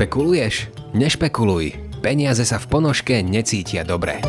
Špekuluješ? Nešpekuluj. Peniaze sa v ponožke necítia dobre.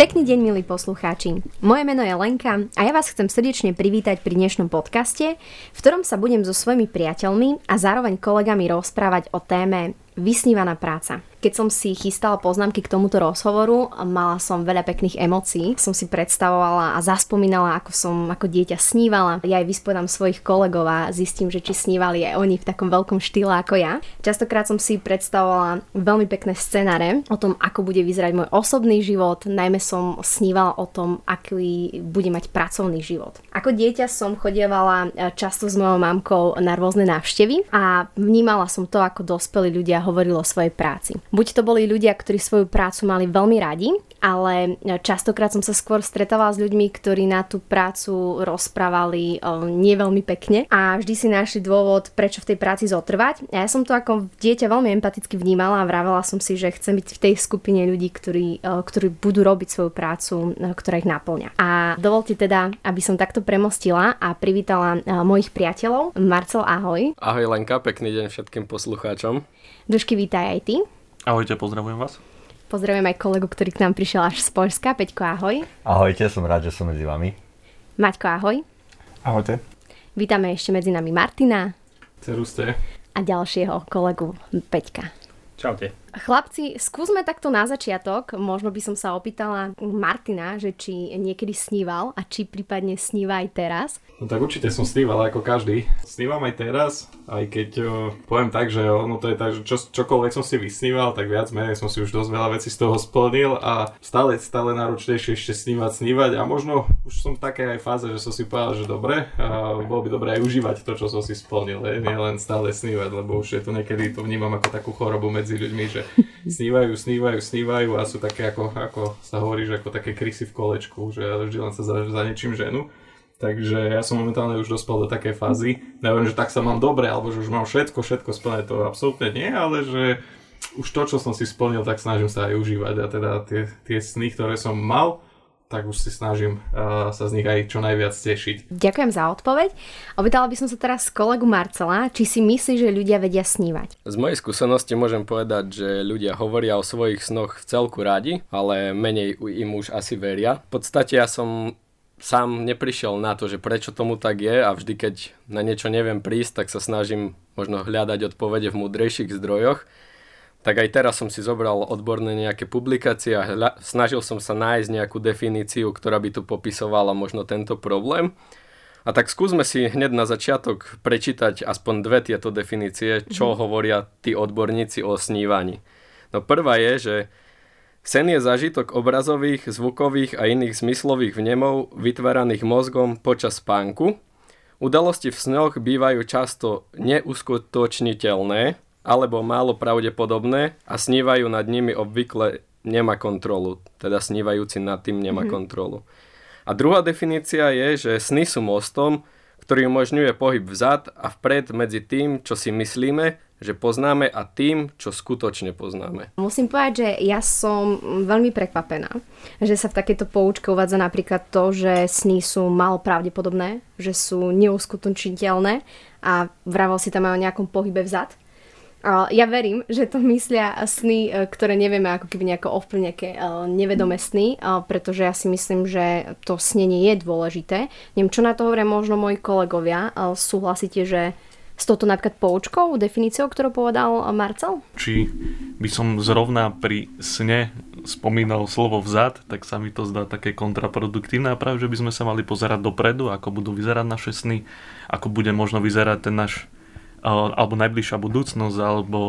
Pekný deň, milí poslucháči. Moje meno je Lenka a ja vás chcem srdečne privítať pri dnešnom podcaste, v ktorom sa budem so svojimi priateľmi a zároveň kolegami rozprávať o téme vysnívaná práca. Keď som si chystala poznámky k tomuto rozhovoru, mala som veľa pekných emócií. Som si predstavovala a zaspomínala, ako som ako dieťa snívala. Ja aj vyspodám svojich kolegov a zistím, že či snívali aj oni v takom veľkom štýle ako ja. Častokrát som si predstavovala veľmi pekné scenáre o tom, ako bude vyzerať môj osobný život. Najmä som snívala o tom, aký bude mať pracovný život. Ako dieťa som chodievala e, často s mojou mamkou na rôzne návštevy a vnímala som to, ako dospelí ľudia hovorili o svojej práci. Buď to boli ľudia, ktorí svoju prácu mali veľmi radi, ale častokrát som sa skôr stretávala s ľuďmi, ktorí na tú prácu rozprávali nie veľmi pekne a vždy si našli dôvod, prečo v tej práci zotrvať. A ja som to ako dieťa veľmi empaticky vnímala a vravela som si, že chcem byť v tej skupine ľudí, ktorí, ktorí budú robiť svoju prácu, ktorá ich naplňa. A dovolte teda, aby som takto premostila a privítala mojich priateľov. Marcel, ahoj. Ahoj Lenka, pekný deň všetkým poslucháčom. Dušky, vítaj aj ty. Ahojte, pozdravujem vás. Pozdravujem aj kolegu, ktorý k nám prišiel až z Polska. Peťko, ahoj. Ahojte, som rád, že som medzi vami. Maťko, ahoj. Ahojte. Vítame ešte medzi nami Martina. Ceruste. A ďalšieho kolegu Peťka. Čaute. Chlapci, skúsme takto na začiatok, možno by som sa opýtala Martina, že či niekedy sníval a či prípadne sníva aj teraz. No tak určite som sníval ako každý. Snívam aj teraz, aj keď o, poviem tak, že ono to je tak, že čo, čokoľvek som si vysníval, tak viac menej som si už dosť veľa vecí z toho splnil a stále, stále náročnejšie ešte snívať, snívať a možno už som v takej aj fáze, že som si povedal, že dobre, a bolo by dobre aj užívať to, čo som si splnil, nie len stále snívať, lebo už je to niekedy, to vnímam ako takú chorobu medzi ľuďmi, že snívajú, snívajú, snívajú a sú také ako, ako sa hovorí, že ako také krysy v kolečku, že vždy len sa za, za niečím ženu. Takže ja som momentálne už dospel do takej fázy. Neviem, že tak sa mám dobre, alebo že už mám všetko, všetko splné, to absolútne nie, ale že už to, čo som si splnil, tak snažím sa aj užívať. A teda tie, tie sny, ktoré som mal, tak už si snažím uh, sa z nich aj čo najviac tešiť. Ďakujem za odpoveď. Opýtala by som sa teraz kolegu Marcela, či si myslí, že ľudia vedia snívať. Z mojej skúsenosti môžem povedať, že ľudia hovoria o svojich snoch v celku radi, ale menej im už asi veria. V podstate ja som sám neprišiel na to, že prečo tomu tak je a vždy, keď na niečo neviem prísť, tak sa snažím možno hľadať odpovede v múdrejších zdrojoch tak aj teraz som si zobral odborné nejaké publikácie a hľa, snažil som sa nájsť nejakú definíciu, ktorá by tu popisovala možno tento problém. A tak skúsme si hneď na začiatok prečítať aspoň dve tieto definície, čo mm. hovoria tí odborníci o snívaní. No prvá je, že sen je zažitok obrazových, zvukových a iných zmyslových vnemov vytváraných mozgom počas spánku. Udalosti v snoch bývajú často neuskutočniteľné, alebo málo pravdepodobné a snívajú nad nimi obvykle nemá kontrolu. Teda snívajúci nad tým nemá mm-hmm. kontrolu. A druhá definícia je, že sny sú mostom, ktorý umožňuje pohyb vzad a vpred medzi tým, čo si myslíme, že poznáme a tým, čo skutočne poznáme. Musím povedať, že ja som veľmi prekvapená, že sa v takejto poučke uvádza napríklad to, že sny sú malo pravdepodobné, že sú neuskutočniteľné a vravel si tam aj o nejakom pohybe vzad. Ja verím, že to myslia sny, e, ktoré nevieme ako keby nejako ovplyvniť nejaké e, nevedomé sny, pretože ja si myslím, že to snenie je dôležité. Neviem, čo na to hovoria možno moji kolegovia. Súhlasíte, že s touto napríklad poučkou, definíciou, ktorú povedal Marcel? Či by som zrovna pri sne spomínal slovo vzad, tak sa mi to zdá také kontraproduktívne a práve, že by sme sa mali pozerať dopredu, ako budú vyzerať naše sny, ako bude možno vyzerať ten náš alebo najbližšia budúcnosť, alebo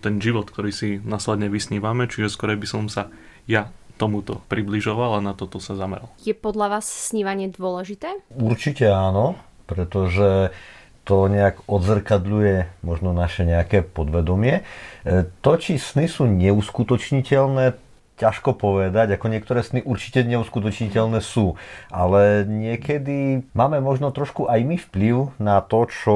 ten život, ktorý si následne vysnívame, čiže skôr by som sa ja tomuto približoval a na toto sa zameral. Je podľa vás snívanie dôležité? Určite áno, pretože to nejak odzrkadľuje možno naše nejaké podvedomie. E, to, či sny sú neuskutočniteľné, ťažko povedať, ako niektoré sny určite neuskutočniteľné sú, ale niekedy máme možno trošku aj my vplyv na to, čo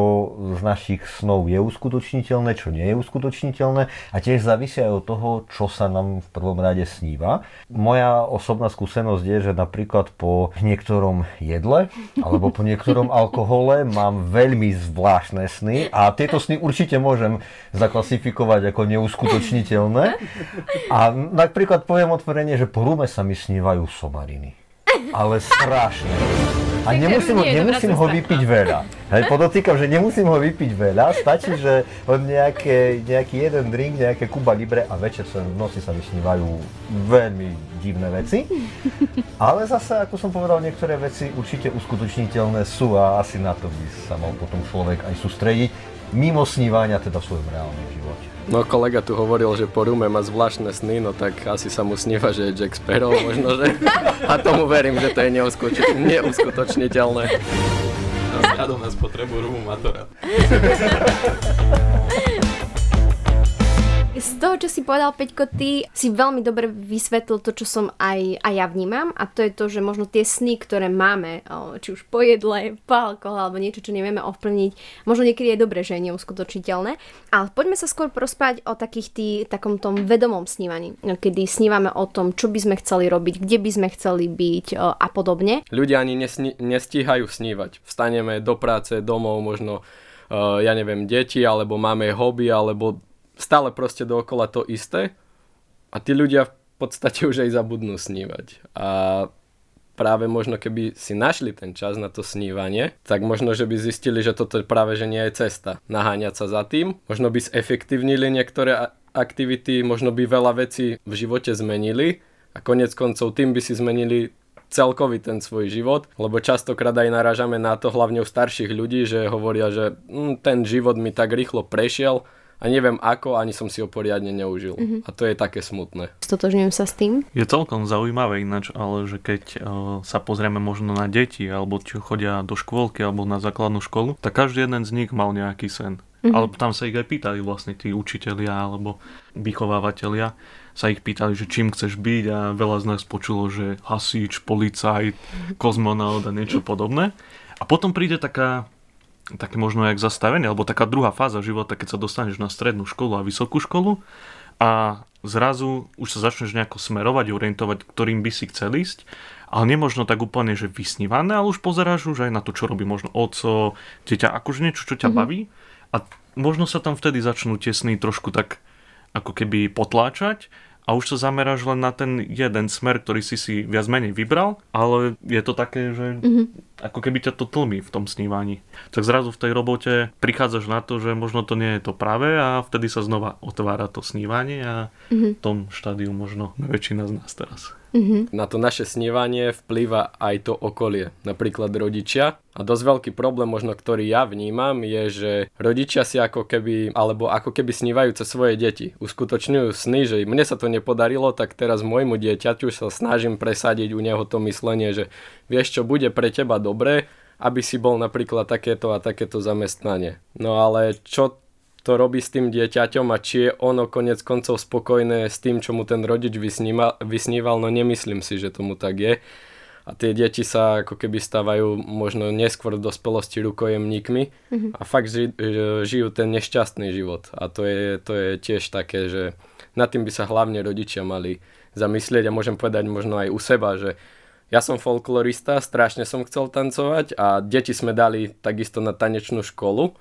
z našich snov je uskutočniteľné, čo nie je uskutočniteľné a tiež závisia aj od toho, čo sa nám v prvom rade sníva. Moja osobná skúsenosť je, že napríklad po niektorom jedle alebo po niektorom alkohole mám veľmi zvláštne sny a tieto sny určite môžem zaklasifikovať ako neuskutočniteľné. A napríklad poviem otvorene, že po rume sa mi snívajú somariny. Ale strašne. A nemusím, dobrá nemusím ho vypiť veľa. Hej, podotýkam, že nemusím ho vypiť veľa, stačí, že len nejaké, nejaký jeden drink, nejaké Kuba Libre a večer sa v noci sa mi snívajú veľmi divné veci. Ale zase, ako som povedal, niektoré veci určite uskutočniteľné sú a asi na to by sa mal potom človek aj sústrediť, mimo snívania teda v svojom reálnom živote. No kolega tu hovoril, že po rume má zvláštne sny, no tak asi sa mu sníva, že je Jack Sparrow možno, že... A tomu verím, že to je neuskutoč- neuskutočniteľné. Vzhľadom na spotrebu rumu Matora. Z toho, čo si povedal, Peťko, ty si veľmi dobre vysvetlil to, čo som aj, aj ja vnímam a to je to, že možno tie sny, ktoré máme, či už po jedle, po alkohole alebo niečo, čo nevieme ovplyvniť, možno niekedy je dobré, že je neuskutočiteľné. Ale poďme sa skôr porozprávať o takých tý, takom tom vedomom snívaní, kedy snívame o tom, čo by sme chceli robiť, kde by sme chceli byť a podobne. Ľudia ani nesni- nestíhajú snívať. Vstaneme do práce, domov, možno, ja neviem, deti, alebo máme hobby, alebo stále proste dookola to isté. A tí ľudia v podstate už aj zabudnú snívať. A práve možno keby si našli ten čas na to snívanie, tak možno, že by zistili, že toto práve že nie je cesta. Naháňať sa za tým, možno by zefektívnili niektoré aktivity, možno by veľa vecí v živote zmenili a konec koncov tým by si zmenili celkový ten svoj život, lebo častokrát aj narážame na to, hlavne u starších ľudí, že hovoria, že mm, ten život mi tak rýchlo prešiel a neviem ako, ani som si ho poriadne neužil. Mm-hmm. A to je také smutné. Stotožňujem sa s tým. Je celkom zaujímavé ináč, ale že keď uh, sa pozrieme možno na deti, alebo čo chodia do škôlky, alebo na základnú školu, tak každý jeden z nich mal nejaký sen. Mm-hmm. Ale tam sa ich aj pýtali vlastne tí učitelia alebo vychovávateľia sa ich pýtali, že čím chceš byť a veľa z nás počulo, že hasič, policajt, kozmonaut a niečo podobné. A potom príde taká také možno jak zastavenie, alebo taká druhá fáza života, keď sa dostaneš na strednú školu a vysokú školu a zrazu už sa začneš nejako smerovať, orientovať, ktorým by si chcel ísť, ale nemožno tak úplne, že vysnívané, ale už pozeráš už aj na to, čo robí možno oco, dieťa, akože niečo, čo ťa mm-hmm. baví a možno sa tam vtedy začnú tie sny trošku tak ako keby potláčať a už sa zameráš len na ten jeden smer, ktorý si si viac menej vybral, ale je to také, že mm-hmm. ako keby ťa to tlmí v tom snívaní. Tak zrazu v tej robote prichádzaš na to, že možno to nie je to práve a vtedy sa znova otvára to snívanie a mm-hmm. v tom štádiu možno väčšina z nás teraz. Mhm. Na to naše snívanie vplýva aj to okolie, napríklad rodičia. A dosť veľký problém možno, ktorý ja vnímam, je, že rodičia si ako keby, alebo ako keby snívajú cez svoje deti. Uskutočňujú sny, že mne sa to nepodarilo, tak teraz môjmu dieťaťu sa snažím presadiť u neho to myslenie, že vieš čo, bude pre teba dobré, aby si bol napríklad takéto a takéto zamestnanie. No ale čo to robí s tým dieťaťom a či je ono konec koncov spokojné s tým, čo mu ten rodič vysníval, vysníval, no nemyslím si, že tomu tak je. A tie deti sa ako keby stávajú možno neskôr v dospelosti rukojemníkmi mm-hmm. a fakt ži, žijú ten nešťastný život. A to je, to je tiež také, že nad tým by sa hlavne rodičia mali zamyslieť a môžem povedať možno aj u seba, že ja som folklorista, strašne som chcel tancovať a deti sme dali takisto na tanečnú školu,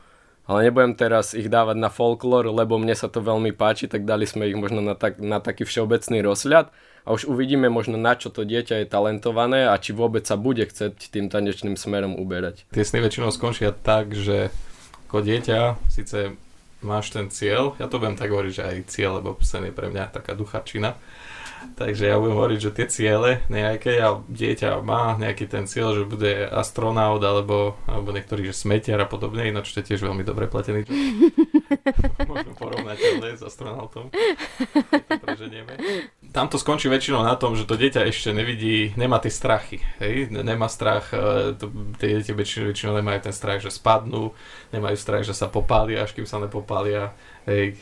ale nebudem teraz ich dávať na folklór, lebo mne sa to veľmi páči, tak dali sme ich možno na, tak, na taký všeobecný rozhľad a už uvidíme možno na čo to dieťa je talentované a či vôbec sa bude chcieť tým tanečným smerom uberať. Tie sny väčšinou skončia tak, že ako dieťa síce máš ten cieľ, ja to budem tak hovoriť, že aj cieľ, lebo sen je pre mňa taká duchačina, Takže ja budem hovoriť, že tie ciele nejaké a dieťa má nejaký ten cieľ, že bude astronaut alebo, alebo niektorý, že smetiar a podobne, ináč to je tiež veľmi dobre platený. Možno porovnateľné s astronautom, to preženieme. Tam to skončí väčšinou na tom, že to dieťa ešte nevidí, nemá tie strachy, hej, nemá strach, e, to, tie deti väčšinou, väčšinou nemajú ten strach, že spadnú, nemajú strach, že sa popália, až kým sa nepopália, hej,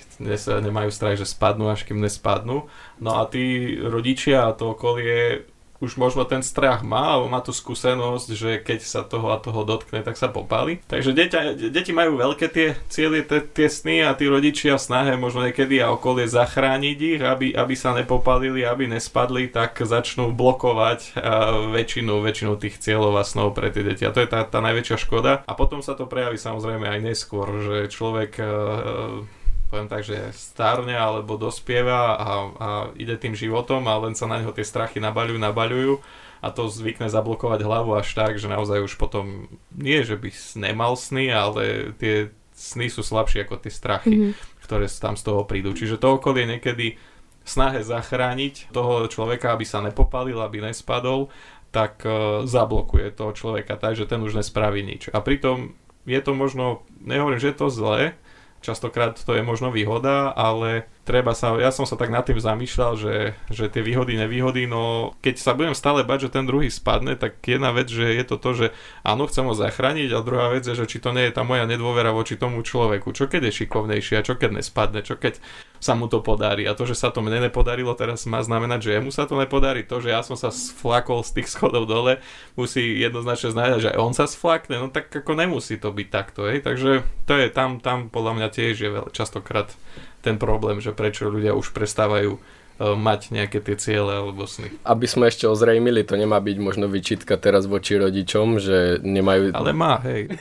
nemajú strach, že spadnú, až kým nespadnú. No a tí rodičia a to okolie už možno ten strach má, alebo má tú skúsenosť, že keď sa toho a toho dotkne, tak sa popáli. Takže deťa, deti majú veľké tie cieľe, tie, tie sny a tí rodičia v snahe možno niekedy a okolie zachrániť ich, aby, aby sa nepopalili, aby nespadli, tak začnú blokovať uh, väčšinu, väčšinu tých cieľov a snov pre tie deti. A to je tá, tá najväčšia škoda. A potom sa to prejaví samozrejme aj neskôr, že človek uh, poviem tak, že starne alebo dospieva a, a ide tým životom a len sa na neho tie strachy nabaľujú, nabaľujú a to zvykne zablokovať hlavu až tak, že naozaj už potom nie, že by nemal sny, ale tie sny sú slabšie ako tie strachy, mm-hmm. ktoré tam z toho prídu. Čiže to okolie niekedy snahe zachrániť toho človeka, aby sa nepopalil, aby nespadol, tak uh, zablokuje toho človeka tak, že ten už nespraví nič. A pritom je to možno, nehovorím, že je to zlé, Častokrát to je možno výhoda, ale treba sa, ja som sa tak nad tým zamýšľal, že, že tie výhody, nevýhody, no keď sa budem stále bať, že ten druhý spadne, tak jedna vec, že je to to, že áno, chcem ho zachrániť a druhá vec je, že či to nie je tá moja nedôvera voči tomu človeku, čo keď je šikovnejší a čo keď nespadne, čo keď sa mu to podarí. A to, že sa to mne nepodarilo, teraz má znamenať, že jemu sa to nepodarí, to, že ja som sa sflakol z tých schodov dole, musí jednoznačne znamenať, že aj on sa sflakne, no tak ako nemusí to byť takto, hej, takže to je tam, tam podľa mňa tiež je veľa, častokrát ten problém, že prečo ľudia už prestávajú e, mať nejaké tie ciele alebo sny. Aby sme ešte ozrejmili, to nemá byť možno vyčitka teraz voči rodičom, že nemajú... Ale má, hej.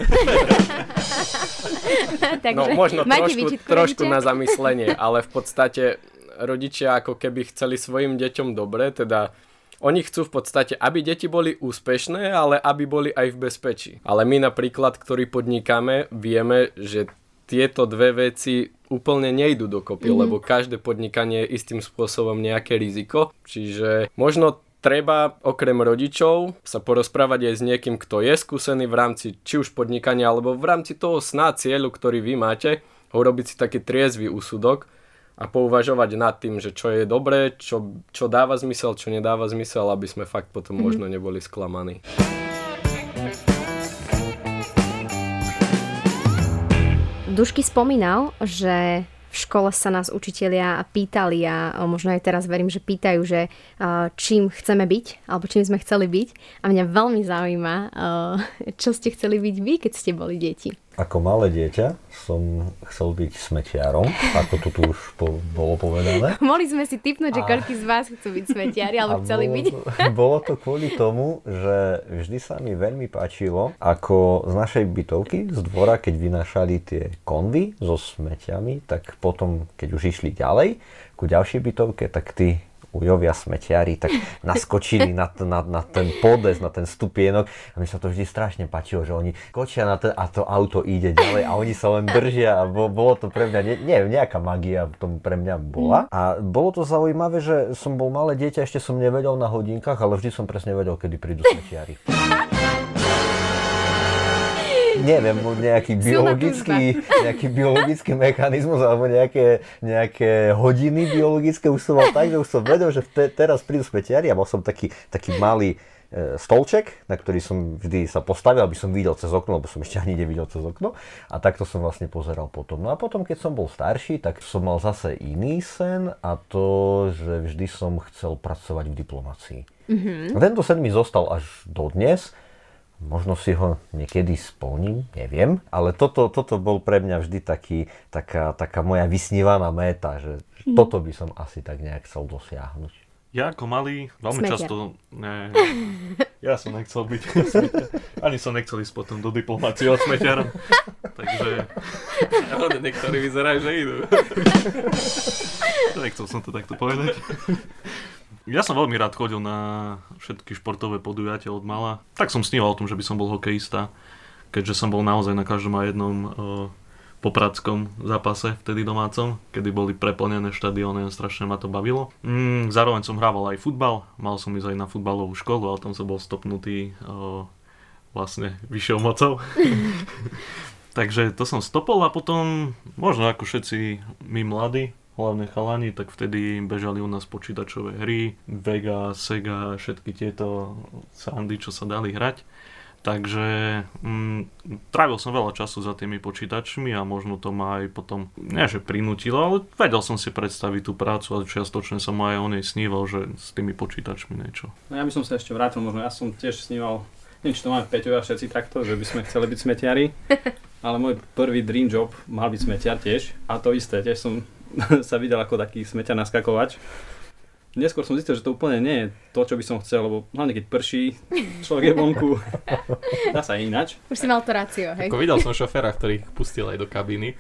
Takže, no možno trošku, trošku na zamyslenie, ale v podstate rodičia ako keby chceli svojim deťom dobre, teda oni chcú v podstate, aby deti boli úspešné, ale aby boli aj v bezpečí. Ale my napríklad, ktorí podnikáme, vieme, že tieto dve veci úplne nejdu dokopy, mm-hmm. lebo každé podnikanie je istým spôsobom nejaké riziko. Čiže možno treba okrem rodičov sa porozprávať aj s niekým, kto je skúsený v rámci či už podnikania, alebo v rámci toho sná cieľu, ktorý vy máte, urobiť si taký triezvy úsudok a pouvažovať nad tým, že čo je dobré, čo, čo dáva zmysel, čo nedáva zmysel, aby sme fakt potom mm-hmm. možno neboli sklamaní. Dušky spomínal, že v škole sa nás učitelia pýtali a možno aj teraz verím, že pýtajú, že čím chceme byť, alebo čím sme chceli byť. A mňa veľmi zaujíma, čo ste chceli byť vy, keď ste boli deti. Ako malé dieťa som chcel byť smetiarom, ako tu tu už po, bolo povedané. Mohli sme si typnúť, že koľký z vás chcú byť smetiari, alebo chceli bolo, byť. Bolo to kvôli tomu, že vždy sa mi veľmi páčilo, ako z našej bytovky, z dvora, keď vynášali tie konvy so smetiami, tak potom, keď už išli ďalej, ku ďalšej bytovke, tak tí ujovia smetiari, tak naskočili na, na, na ten podes, na ten stupienok a mi sa to vždy strašne páčilo, že oni kočia na ten a to auto ide ďalej a oni sa len držia a bolo to pre mňa, nie nejaká magia v tom pre mňa bola. A bolo to zaujímavé, že som bol malé dieťa, ešte som nevedel na hodinkách, ale vždy som presne vedel, kedy prídu smetiari neviem, nejaký biologický, nejaký biologický mechanizmus alebo nejaké, nejaké hodiny biologické už som mal tak, že už som vedel, že te, teraz prídu smetiari a mal som taký, taký malý e, stolček, na ktorý som vždy sa postavil, aby som videl cez okno, lebo som ešte ani nevidel cez okno. A takto som vlastne pozeral potom. No a potom, keď som bol starší, tak som mal zase iný sen a to, že vždy som chcel pracovať v diplomácii. Mm-hmm. A tento sen mi zostal až dodnes. Možno si ho niekedy splním, neviem, ale toto, toto bol pre mňa vždy taký, taká, taká moja vysnívaná méta, že mm. toto by som asi tak nejak chcel dosiahnuť. Ja ako malý veľmi Smetia. často... Ne, ja som nechcel byť Ani som nechcel ísť potom do diplomácie od smeťara. Takže... Ale niektorí vyzerajú, že idú. Nechcel som to takto povedať. Ja som veľmi rád chodil na všetky športové podujatia od mala. Tak som sníval o tom, že by som bol hokejista, keďže som bol naozaj na každom a jednom uh, popradskom zápase, vtedy domácom, kedy boli preplnené štadióny a strašne ma to bavilo. Mm, zároveň som hrával aj futbal, mal som ísť aj na futbalovú školu, ale tam som bol stopnutý uh, vlastne vyššou mocou. Takže to som stopol a potom, možno ako všetci my mladí, hlavne chalani, tak vtedy bežali u nás počítačové hry, Vega, Sega, všetky tieto sandy, čo sa dali hrať. Takže mm, trávil som veľa času za tými počítačmi a možno to ma aj potom, nie že prinútilo, ale vedel som si predstaviť tú prácu a čiastočne som aj o nej sníval, že s tými počítačmi niečo. No ja by som sa ešte vrátil, možno ja som tiež sníval, neviem, či to máme Peťo a všetci takto, že by sme chceli byť smetiari, ale môj prvý dream job mal byť smetiar tiež a to isté, tiež som sa videl ako taký smeťar naskakovač neskôr som zistil, že to úplne nie je to, čo by som chcel, lebo hlavne keď prší, človek je vonku, dá sa inač. Už si mal to rácio, hej? Ako videl som šoféra, ktorý ich pustil aj do kabíny.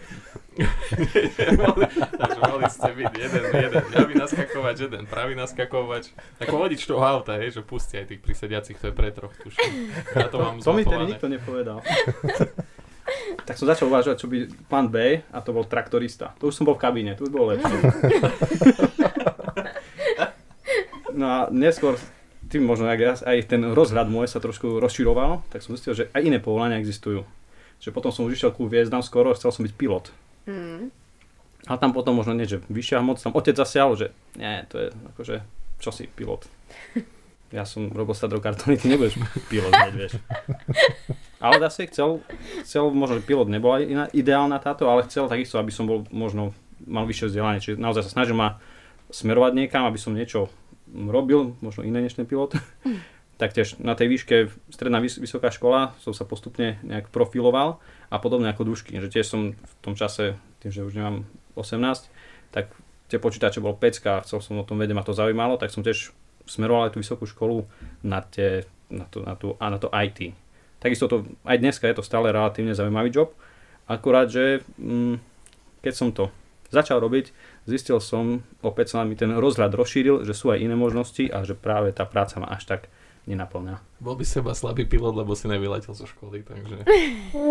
Takže mali ste byť jeden, jeden ľavý naskakovač, jeden pravý naskakovač. Ako vodič toho auta, hej, že pustí aj tých prisediacich, to je pre troch, tuším. Ja to mám To mi tedy nikto nepovedal. tak som začal uvažovať, čo by plán B a to bol traktorista. To už som bol v kabíne, to už bolo lepšie. No a neskôr tým možno aj, aj ten rozhľad môj sa trošku rozširoval, tak som zistil, že aj iné povolania existujú. Že potom som už išiel ku hviezdam skoro, chcel som byť pilot. Mm. A tam potom možno nie, že vyššia moc, tam otec zasial, že nie, to je akože, čo si pilot. Ja som robil kartóny, ty nebudeš pilot, vieš. Ale zase chcel, chcel, možno pilot nebola iná, ideálna táto, ale chcel takisto, aby som bol možno mal vyššie vzdelanie. Čiže naozaj sa snažil ma smerovať niekam, aby som niečo robil, možno iné než ten pilot. Taktiež na tej výške stredná vys- vysoká škola som sa postupne nejak profiloval a podobne ako dušky, že tiež som v tom čase, tým, že už nemám 18, tak tie počítače bol pecka a chcel som o tom vedieť, ma to zaujímalo, tak som tiež smeroval aj tú vysokú školu na, tie, na, to, na, tú, a na to IT. Takisto to, aj dneska je to stále relatívne zaujímavý job, akurát, že mm, keď som to začal robiť, zistil som, opäť sa mi ten rozhľad rozšíril, že sú aj iné možnosti a že práve tá práca ma až tak nenaplňa. Bol by seba slabý pilot, lebo si nevyletel zo školy, takže...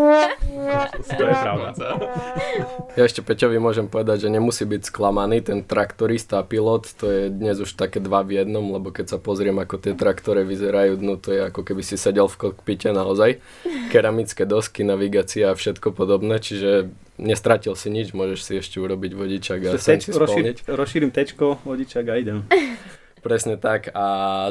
to je pravda. Ja ešte Peťovi môžem povedať, že nemusí byť sklamaný, ten traktorista a pilot, to je dnes už také dva v jednom, lebo keď sa pozriem, ako tie traktore vyzerajú, no to je ako keby si sedel v kokpite naozaj. Keramické dosky, navigácia a všetko podobné, čiže nestratil si nič, môžeš si ešte urobiť vodičak a sen si rozšír, rozšírim tečko, vodičak a idem. Presne tak. A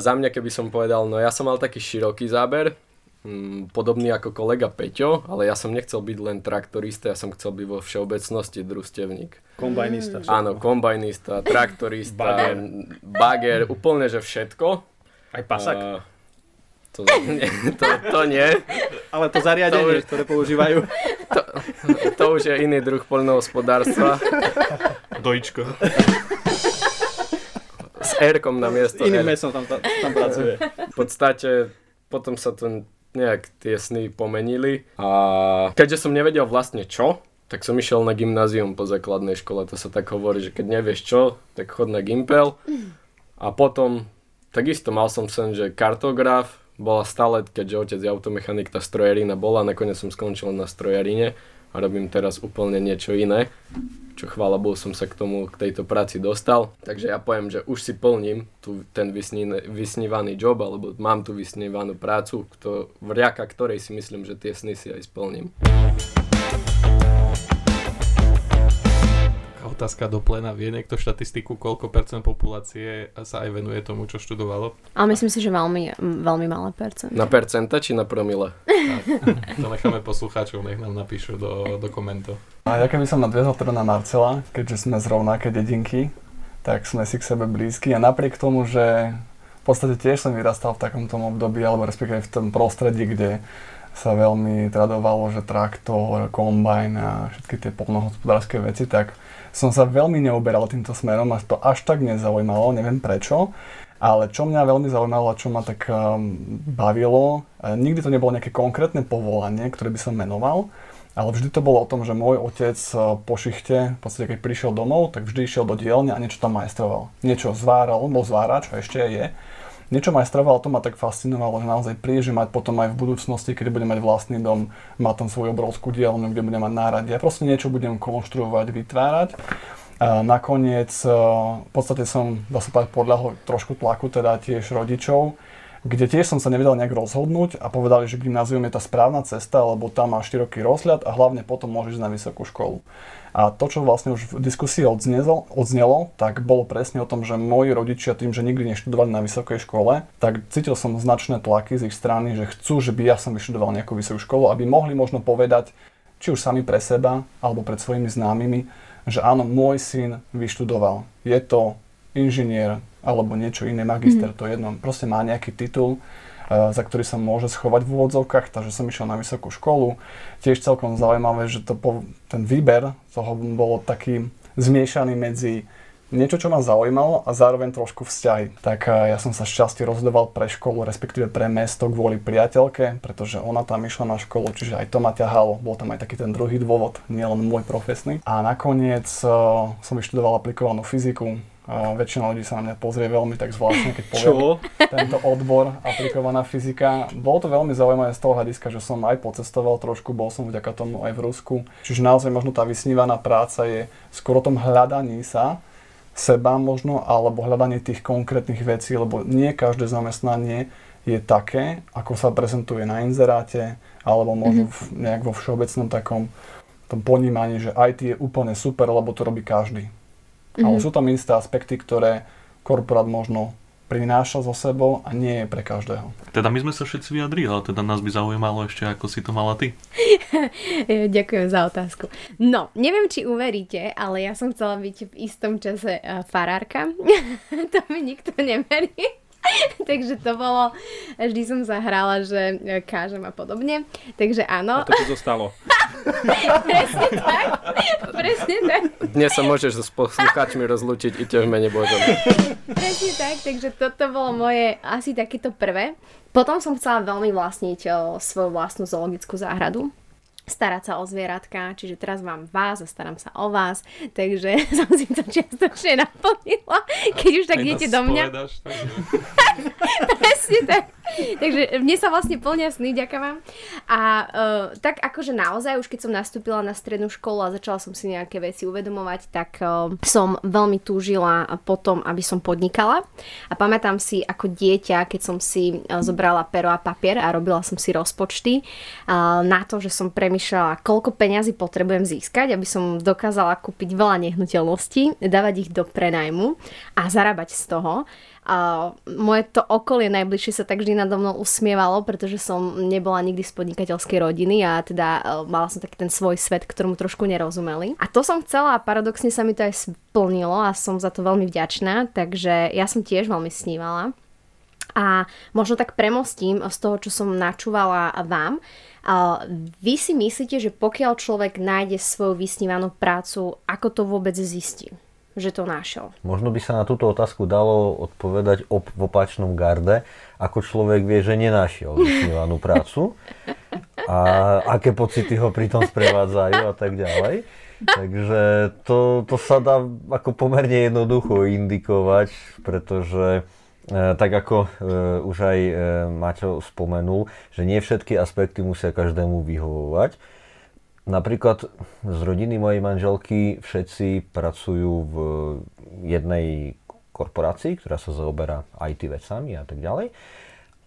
za mňa, keby som povedal, no ja som mal taký široký záber, mm, podobný ako kolega Peťo, ale ja som nechcel byť len traktorista, ja som chcel byť vo všeobecnosti družstevník. Kombajnista. Mm. Áno, kombajnista, traktorista, bager. bager, úplne, že všetko. Aj pasak? Uh, to, nie, to, to nie. Ale to zariadenie, to už, ktoré používajú. To, to už je iný druh poľnohospodárstva. Dojčko s r na miesto Iným mesom tam, tam pracuje. V podstate potom sa to nejak tie sny pomenili a keďže som nevedel vlastne čo, tak som išiel na gymnázium po základnej škole. To sa tak hovorí, že keď nevieš čo, tak chod na Gimpel. A potom takisto mal som sen, že kartograf, bola stále, keďže otec je automechanik, tá strojarina bola, nakoniec som skončil na strojarine a robím teraz úplne niečo iné čo chvála Bohu som sa k tomu, k tejto práci dostal. Takže ja poviem, že už si plním tu, ten vysní, vysnívaný job, alebo mám tu vysnívanú prácu, kto, vďaka ktorej si myslím, že tie sny si aj splním. Otázka do plena. Vie niekto štatistiku, koľko percent populácie sa aj venuje tomu, čo študovalo? Ale myslím si, že veľmi, veľmi malé percent. Na percenta či na promile? to necháme poslucháčov, nech nám napíšu do, do komentov. A ja keby som nadviazal teda na Marcela, keďže sme z rovnaké dedinky, tak sme si k sebe blízki a napriek tomu, že v podstate tiež som vyrastal v takomto období, alebo respektíve v tom prostredí, kde sa veľmi tradovalo, že traktor, kombajn a všetky tie polnohospodárske veci, tak som sa veľmi neuberal týmto smerom a to až tak nezaujímalo, neviem prečo. Ale čo mňa veľmi zaujímalo a čo ma tak um, bavilo, uh, nikdy to nebolo nejaké konkrétne povolanie, ktoré by som menoval, ale vždy to bolo o tom, že môj otec uh, po šichte, v podstate keď prišiel domov, tak vždy išiel do dielne a niečo tam majstroval. Niečo zváral, bol zvárač a ešte je niečo majstroval, to ma tak fascinovalo, že naozaj príde, mať potom aj v budúcnosti, keď budem mať vlastný dom, má tam svoju obrovskú dielňu, kde budem mať nárade. Ja proste niečo budem konštruovať, vytvárať. A nakoniec e, v podstate som, dá sa povedať, podľahol trošku tlaku teda tiež rodičov, kde tiež som sa nevedel nejak rozhodnúť a povedali, že gymnázium je tá správna cesta, lebo tam má široký rozhľad a hlavne potom môžeš na vysokú školu. A to, čo vlastne už v diskusii odznelo, odznelo, tak bolo presne o tom, že moji rodičia tým, že nikdy neštudovali na vysokej škole, tak cítil som značné tlaky z ich strany, že chcú, že by ja som vyštudoval nejakú vysokú školu, aby mohli možno povedať, či už sami pre seba, alebo pred svojimi známymi, že áno, môj syn vyštudoval. Je to inžinier, alebo niečo iné, magister, mm. to jedno, proste má nejaký titul, za ktorý sa môže schovať v úvodzovkách, takže som išiel na vysokú školu. Tiež celkom zaujímavé, že to po, ten výber toho bol taký zmiešaný medzi niečo, čo ma zaujímalo a zároveň trošku vzťahy. Tak uh, ja som sa šťastie rozhodoval pre školu, respektíve pre mesto kvôli priateľke, pretože ona tam išla na školu, čiže aj to ma ťahalo. Bol tam aj taký ten druhý dôvod, nielen môj profesný. A nakoniec uh, som vyštudoval aplikovanú fyziku, väčšina ľudí sa na mňa pozrie veľmi tak zvláštne, keď poviem Čo? tento odbor, aplikovaná fyzika. Bolo to veľmi zaujímavé z toho hľadiska, že som aj pocestoval trošku, bol som vďaka tomu aj v Rusku. Čiže naozaj možno tá vysnívaná práca je skôr o tom hľadaní sa, seba možno, alebo hľadanie tých konkrétnych vecí, lebo nie každé zamestnanie je také, ako sa prezentuje na inzeráte, alebo možno mm-hmm. v, nejak vo všeobecnom takom tom ponímaní, že IT je úplne super, lebo to robí každý. Mm-hmm. Ale sú tam isté aspekty, ktoré korporát možno prináša zo sebou a nie je pre každého. Teda my sme sa všetci vyjadrili, ale teda nás by zaujímalo ešte, ako si to mala ty. Ďakujem za otázku. No, neviem, či uveríte, ale ja som chcela byť v istom čase uh, farárka. to mi nikto neverí. Takže to bolo, vždy som zahrala, že e, kážem a podobne. Takže áno. A to tu zostalo. presne tak. Presne tak. Dnes sa môžeš s poslucháčmi rozlúčiť i v mene Božom. presne tak, takže toto bolo moje asi takéto prvé. Potom som chcela veľmi vlastniť o, svoju vlastnú zoologickú záhradu starať sa o zvieratka, čiže teraz mám vás a starám sa o vás, takže som si to čiastočne naplnila, keď už tak idete do mňa. Presne tak. Takže mne sa vlastne plnia sny, ďakujem vám. A uh, tak akože naozaj, už keď som nastúpila na strednú školu a začala som si nejaké veci uvedomovať, tak uh, som veľmi túžila potom, aby som podnikala. A pamätám si ako dieťa, keď som si uh, zobrala pero a papier a robila som si rozpočty uh, na to, že som premyšľala, koľko peňazí potrebujem získať, aby som dokázala kúpiť veľa nehnuteľností, dávať ich do prenajmu a zarábať z toho. A moje to okolie najbližšie sa tak vždy nado mnou usmievalo, pretože som nebola nikdy z podnikateľskej rodiny a teda e, mala som taký ten svoj svet, ktorému trošku nerozumeli. A to som chcela a paradoxne sa mi to aj splnilo a som za to veľmi vďačná, takže ja som tiež veľmi snívala. A možno tak premostím z toho, čo som načúvala vám. Vy si myslíte, že pokiaľ človek nájde svoju vysnívanú prácu, ako to vôbec zistí? že to našiel? Možno by sa na túto otázku dalo odpovedať op- v opačnom garde, ako človek vie, že nenašiel vysnívanú prácu a aké pocity ho pri tom sprevádzajú a tak ďalej. Takže to, to sa dá ako pomerne jednoducho indikovať, pretože tak ako e, už aj e, Maťo spomenul, že nie všetky aspekty musia každému vyhovovať Napríklad z rodiny mojej manželky všetci pracujú v jednej korporácii, ktorá sa zaoberá IT vecami a tak ďalej.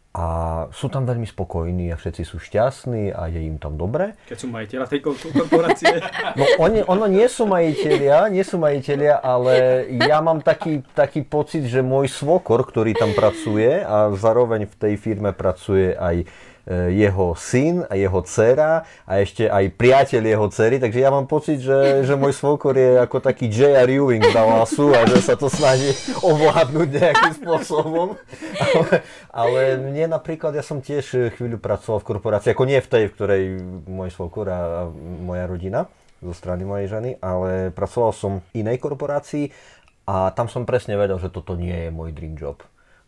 A sú tam veľmi spokojní a všetci sú šťastní a je im tam dobre. Keď sú majiteľa tej korporácie. No oni, ono nie sú majiteľia, nie sú majiteľia, ale ja mám taký, taký pocit, že môj svokor, ktorý tam pracuje a zároveň v tej firme pracuje aj jeho syn a jeho dcera a ešte aj priateľ jeho dcery, takže ja mám pocit, že, že môj svokor je ako taký J.R. Ewing Dallasu a že sa to snaží ovládnuť nejakým spôsobom. Ale, ale mne napríklad, ja som tiež chvíľu pracoval v korporácii, ako nie v tej, v ktorej môj svokor a moja rodina zo strany mojej ženy, ale pracoval som v inej korporácii a tam som presne vedel, že toto nie je môj dream job.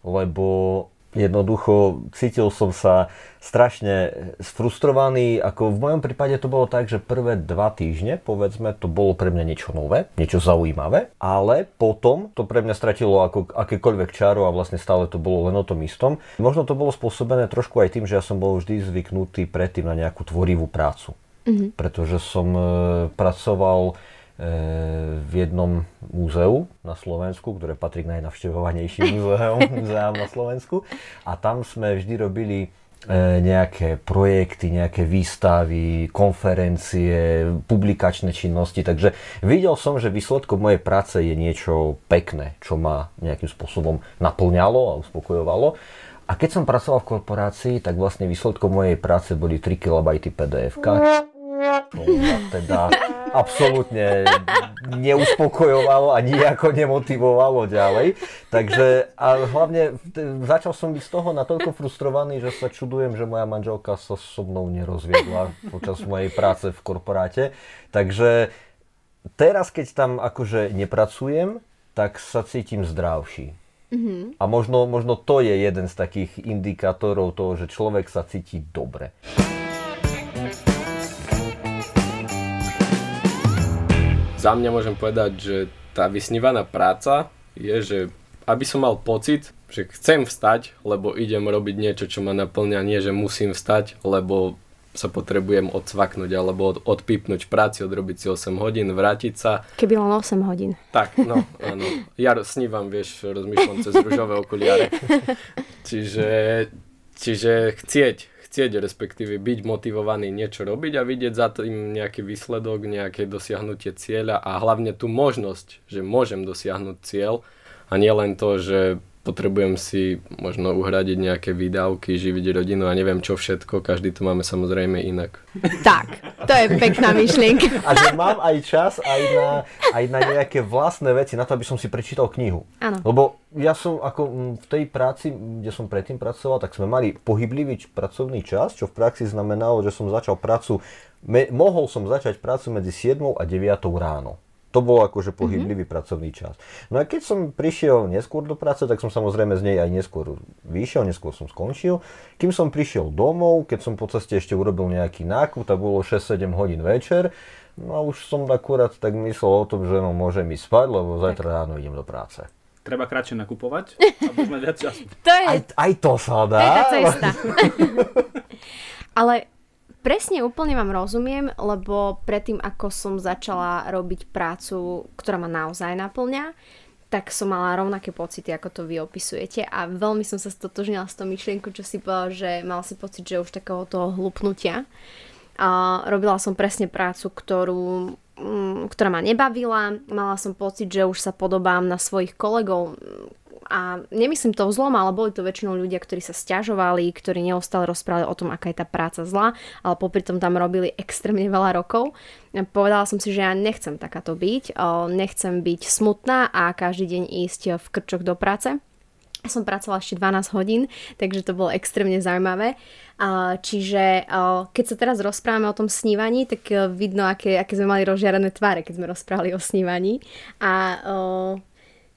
Lebo Jednoducho cítil som sa strašne sfrustrovaný, ako v mojom prípade to bolo tak, že prvé dva týždne, povedzme, to bolo pre mňa niečo nové, niečo zaujímavé, ale potom to pre mňa stratilo ako akékoľvek čaro a vlastne stále to bolo len o tom istom. Možno to bolo spôsobené trošku aj tým, že ja som bol vždy zvyknutý predtým na nejakú tvorivú prácu. Mm-hmm. Pretože som e, pracoval v jednom múzeu na Slovensku, ktoré patrí k najnavštevovanejším múzeum, múzeám na Slovensku. A tam sme vždy robili e, nejaké projekty, nejaké výstavy, konferencie, publikačné činnosti. Takže videl som, že výsledkom mojej práce je niečo pekné, čo ma nejakým spôsobom naplňalo a uspokojovalo. A keď som pracoval v korporácii, tak vlastne výsledkom mojej práce boli 3 KB PDF. Čo ma teda absolútne neuspokojovalo a nejako nemotivovalo ďalej. Takže a hlavne začal som byť z toho natoľko frustrovaný, že sa čudujem, že moja manželka sa so mnou nerozviedla počas mojej práce v korporáte. Takže teraz, keď tam akože nepracujem, tak sa cítim zdravší. Mm-hmm. A možno, možno to je jeden z takých indikátorov toho, že človek sa cíti dobre. Za mňa môžem povedať, že tá vysnívaná práca je, že aby som mal pocit, že chcem vstať, lebo idem robiť niečo, čo ma naplňa, nie že musím vstať, lebo sa potrebujem odsvaknúť alebo od, odpípnuť v práci, odrobiť si 8 hodín, vrátiť sa. Keby len 8 hodín. Tak, no, áno. Ja snívam, vieš, rozmýšľam cez rúžové okuliare. Čiže, čiže chcieť, chcieť respektíve byť motivovaný niečo robiť a vidieť za tým nejaký výsledok, nejaké dosiahnutie cieľa a hlavne tú možnosť, že môžem dosiahnuť cieľ a nie len to, že potrebujem si možno uhradiť nejaké výdavky, živiť rodinu a neviem čo všetko, každý to máme samozrejme inak. Tak, to je pekná myšlienka. A že mám aj čas aj na, aj na nejaké vlastné veci, na to, aby som si prečítal knihu. Áno. Lebo ja som ako v tej práci, kde som predtým pracoval, tak sme mali pohyblivý pracovný čas, čo v praxi znamenalo, že som začal prácu, me, mohol som začať prácu medzi 7 a 9 ráno. To bol akože pohyblivý mm-hmm. pracovný čas. No a keď som prišiel neskôr do práce, tak som samozrejme z nej aj neskôr vyšiel, neskôr som skončil. Kým som prišiel domov, keď som po ceste ešte urobil nejaký nákup, tak bolo 6-7 hodín večer. No a už som akurát tak myslel o tom, že no môžem ísť spať, lebo zajtra ráno idem do práce. Treba kratšie nakupovať, aby sme viac času. To je, Aj, aj to sa dá. to je tá cesta. Ale Presne úplne vám rozumiem, lebo predtým, ako som začala robiť prácu, ktorá ma naozaj naplňa, tak som mala rovnaké pocity, ako to vy opisujete a veľmi som sa stotožnila s tou myšlienkou, čo si povedal, že mal si pocit, že už takého toho hlupnutia. A robila som presne prácu, ktorú, mm, ktorá ma nebavila, mala som pocit, že už sa podobám na svojich kolegov, a nemyslím to zlom, ale boli to väčšinou ľudia, ktorí sa stiažovali, ktorí neustále rozprávali o tom, aká je tá práca zlá, ale popri tom tam robili extrémne veľa rokov. Povedala som si, že ja nechcem takáto byť, nechcem byť smutná a každý deň ísť v krčoch do práce. Som pracovala ešte 12 hodín, takže to bolo extrémne zaujímavé. Čiže keď sa teraz rozprávame o tom snívaní, tak e, vidno, aké, aké sme mali rozžiarené tváre, keď sme rozprávali o snívaní. A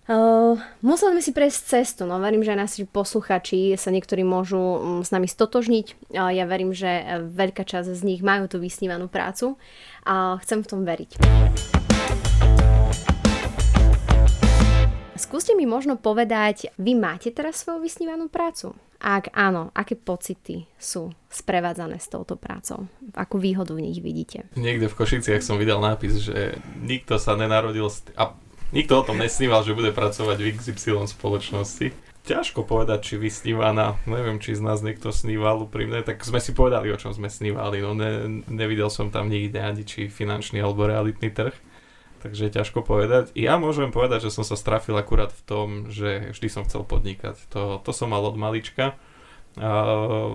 Uh, museli sme si prejsť cestu, no verím, že aj naši posluchači sa niektorí môžu um, s nami stotožniť. Uh, ja verím, že veľká časť z nich majú tú vysnívanú prácu a chcem v tom veriť. Skúste mi možno povedať, vy máte teraz svoju vysnívanú prácu? Ak áno, aké pocity sú sprevádzané s touto prácou? Akú výhodu v nich vidíte? Niekde v Košiciach som videl nápis, že nikto sa nenarodil... A Nikto o tom nesníval, že bude pracovať v XY spoločnosti. Ťažko povedať, či vysnívaná, neviem, či z nás niekto sníval úprimne, tak sme si povedali, o čom sme snívali, no ne, nevidel som tam nikde ani či finančný alebo realitný trh, takže ťažko povedať. Ja môžem povedať, že som sa strafil akurát v tom, že vždy som chcel podnikať. To, to som mal od malička. Uh,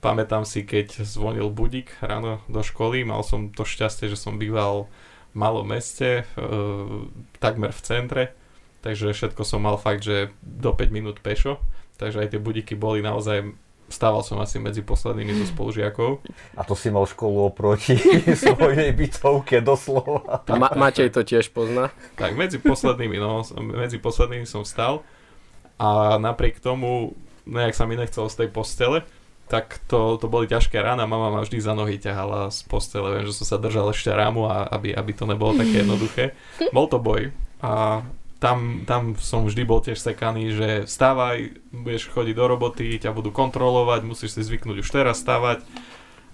pamätám si, keď zvonil budík ráno do školy, mal som to šťastie, že som býval malom meste, e, takmer v centre, takže všetko som mal fakt, že do 5 minút pešo, takže aj tie budiky boli naozaj stával som asi medzi poslednými zo spolužiakov. A to si mal školu oproti svojej bytovke doslova. Ma- Matej to tiež pozná. Tak medzi poslednými, no, medzi poslednými som stal a napriek tomu nejak sa mi nechcelo z tej postele, tak to, to boli ťažké rána, mama ma vždy za nohy ťahala z postele, viem, že som sa držal ešte rámu, a aby, aby to nebolo také jednoduché. Bol to boj a tam, tam som vždy bol tiež sekaný, že vstávaj, budeš chodiť do roboty, ťa budú kontrolovať, musíš si zvyknúť už teraz stávať.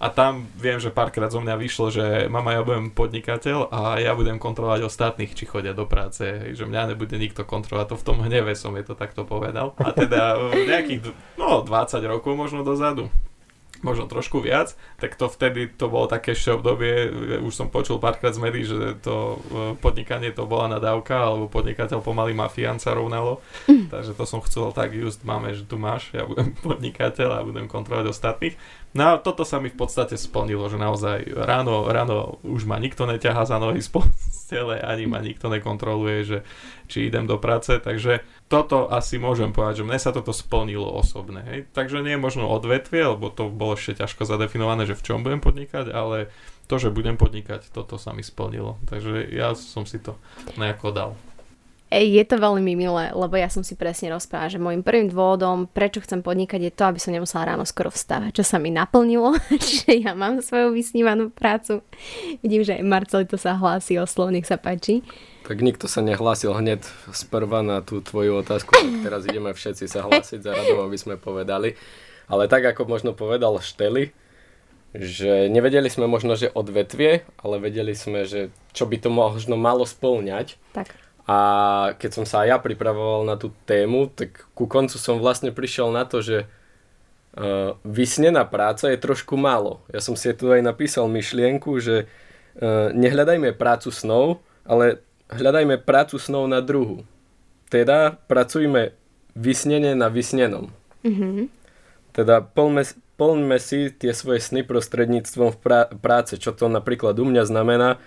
A tam viem, že párkrát zo mňa vyšlo, že mama, ja budem podnikateľ a ja budem kontrolovať ostatných, či chodia do práce, že mňa nebude nikto kontrolovať. To v tom hneve som je to takto povedal. A teda nejakých no, 20 rokov možno dozadu možno trošku viac, tak to vtedy to bolo také ešte obdobie, už som počul párkrát z médií, že to e, podnikanie to bola nadávka, alebo podnikateľ pomaly mafiánca rovnalo, mm. takže to som chcel tak, just máme, že tu máš, ja budem podnikateľ a budem kontrolovať ostatných. No a toto sa mi v podstate splnilo, že naozaj ráno, ráno už ma nikto neťahá za nohy z postele, ani ma nikto nekontroluje, že či idem do práce, takže toto asi môžem povedať, že mne sa toto splnilo osobne. Hej. Takže nie je možno odvetvie, lebo to bolo ešte ťažko zadefinované, že v čom budem podnikať, ale to, že budem podnikať, toto sa mi splnilo. Takže ja som si to nejako dal. Je to veľmi milé, lebo ja som si presne rozprávala, že môjim prvým dôvodom, prečo chcem podnikať, je to, aby som nemusela ráno skoro vstávať, čo sa mi naplnilo, že ja mám svoju vysnívanú prácu. Vidím, že aj Marcelito sa hlási o slov, nech sa páči. Tak nikto sa nehlásil hneď sprva na tú tvoju otázku, tak teraz ideme všetci sa hlásiť za radom, aby sme povedali. Ale tak, ako možno povedal Šteli, že nevedeli sme možno, že odvetvie, ale vedeli sme, že čo by to možno malo spĺňať. Tak. A keď som sa aj ja pripravoval na tú tému, tak ku koncu som vlastne prišiel na to, že uh, vysnená práca je trošku málo. Ja som si tu aj napísal myšlienku, že uh, nehľadajme prácu snov, ale hľadajme prácu snov na druhu. Teda pracujme vysnene na vysnenom. Mm-hmm. Teda plňme, plňme si tie svoje sny prostredníctvom v prá- práce, čo to napríklad u mňa znamená,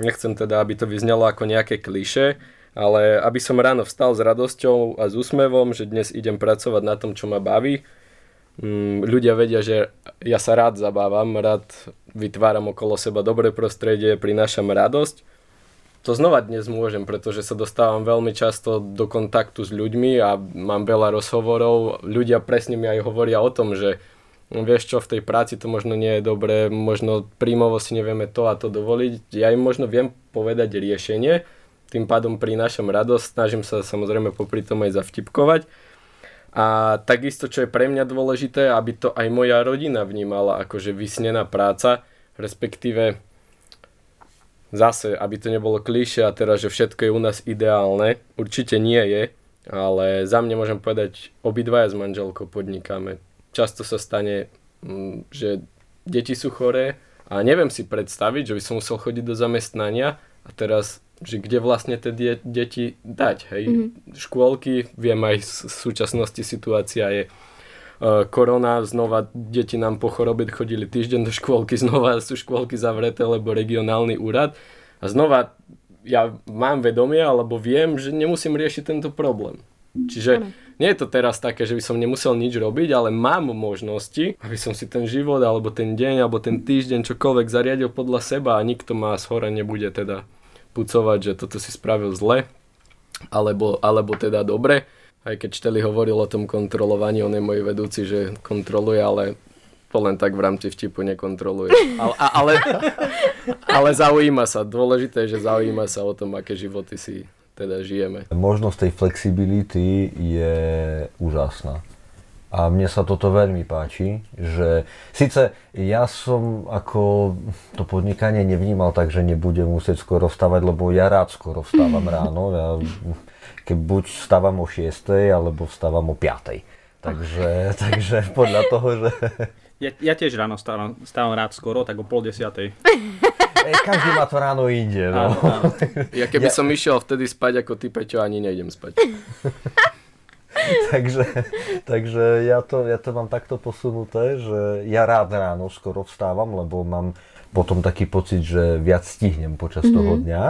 Nechcem teda, aby to vyznelo ako nejaké kliše, ale aby som ráno vstal s radosťou a s úsmevom, že dnes idem pracovať na tom, čo ma baví. Mm, ľudia vedia, že ja sa rád zabávam, rád vytváram okolo seba dobré prostredie, prinášam radosť. To znova dnes môžem, pretože sa dostávam veľmi často do kontaktu s ľuďmi a mám veľa rozhovorov. Ľudia presne mi aj hovoria o tom, že vieš čo, v tej práci to možno nie je dobré, možno príjmovo si nevieme to a to dovoliť. Ja im možno viem povedať riešenie, tým pádom prinášam radosť, snažím sa samozrejme popri tom aj zavtipkovať. A takisto, čo je pre mňa dôležité, aby to aj moja rodina vnímala akože vysnená práca, respektíve zase, aby to nebolo klíše a teraz, že všetko je u nás ideálne, určite nie je, ale za mňa môžem povedať, obidvaja s manželkou podnikáme často sa stane, mm, že deti sú choré a neviem si predstaviť, že by som musel chodiť do zamestnania a teraz že kde vlastne tie die- deti dať, hej. Mm-hmm. Škôlky, viem aj v súčasnosti situácia je uh, korona, znova deti nám po chorobe chodili týždeň do škôlky, znova sú škôlky zavreté, lebo regionálny úrad a znova ja mám vedomie, alebo viem, že nemusím riešiť tento problém. Čiže nie je to teraz také, že by som nemusel nič robiť, ale mám možnosti, aby som si ten život, alebo ten deň, alebo ten týždeň čokoľvek zariadil podľa seba a nikto ma z hora nebude teda pucovať, že toto si spravil zle, alebo, alebo teda dobre. Aj keď Šteli hovoril o tom kontrolovaní, on je môj vedúci, že kontroluje, ale to len tak v rámci vtipu nekontroluje. Ale, ale, ale zaujíma sa. Dôležité je, že zaujíma sa o tom, aké životy si teda žijeme. Možnosť tej flexibility je úžasná. A mne sa toto veľmi páči, že síce ja som ako to podnikanie nevnímal tak, že nebudem musieť skoro vstávať, lebo ja rád skoro vstávam ráno. Ja, keď buď vstávam o 6, alebo vstávam o 5. Takže, takže podľa toho, že... Ja, ja tiež ráno stávam, stávam rád skoro, tak o pol desiatej. Každý má to ráno inde. No. Ja keby ja... som išiel vtedy spať ako ty, Peťo, ani nejdem spať. takže, takže ja, to, ja to mám takto posunuté, že ja rád ráno skoro vstávam, lebo mám potom taký pocit, že viac stihnem počas mm-hmm. toho dňa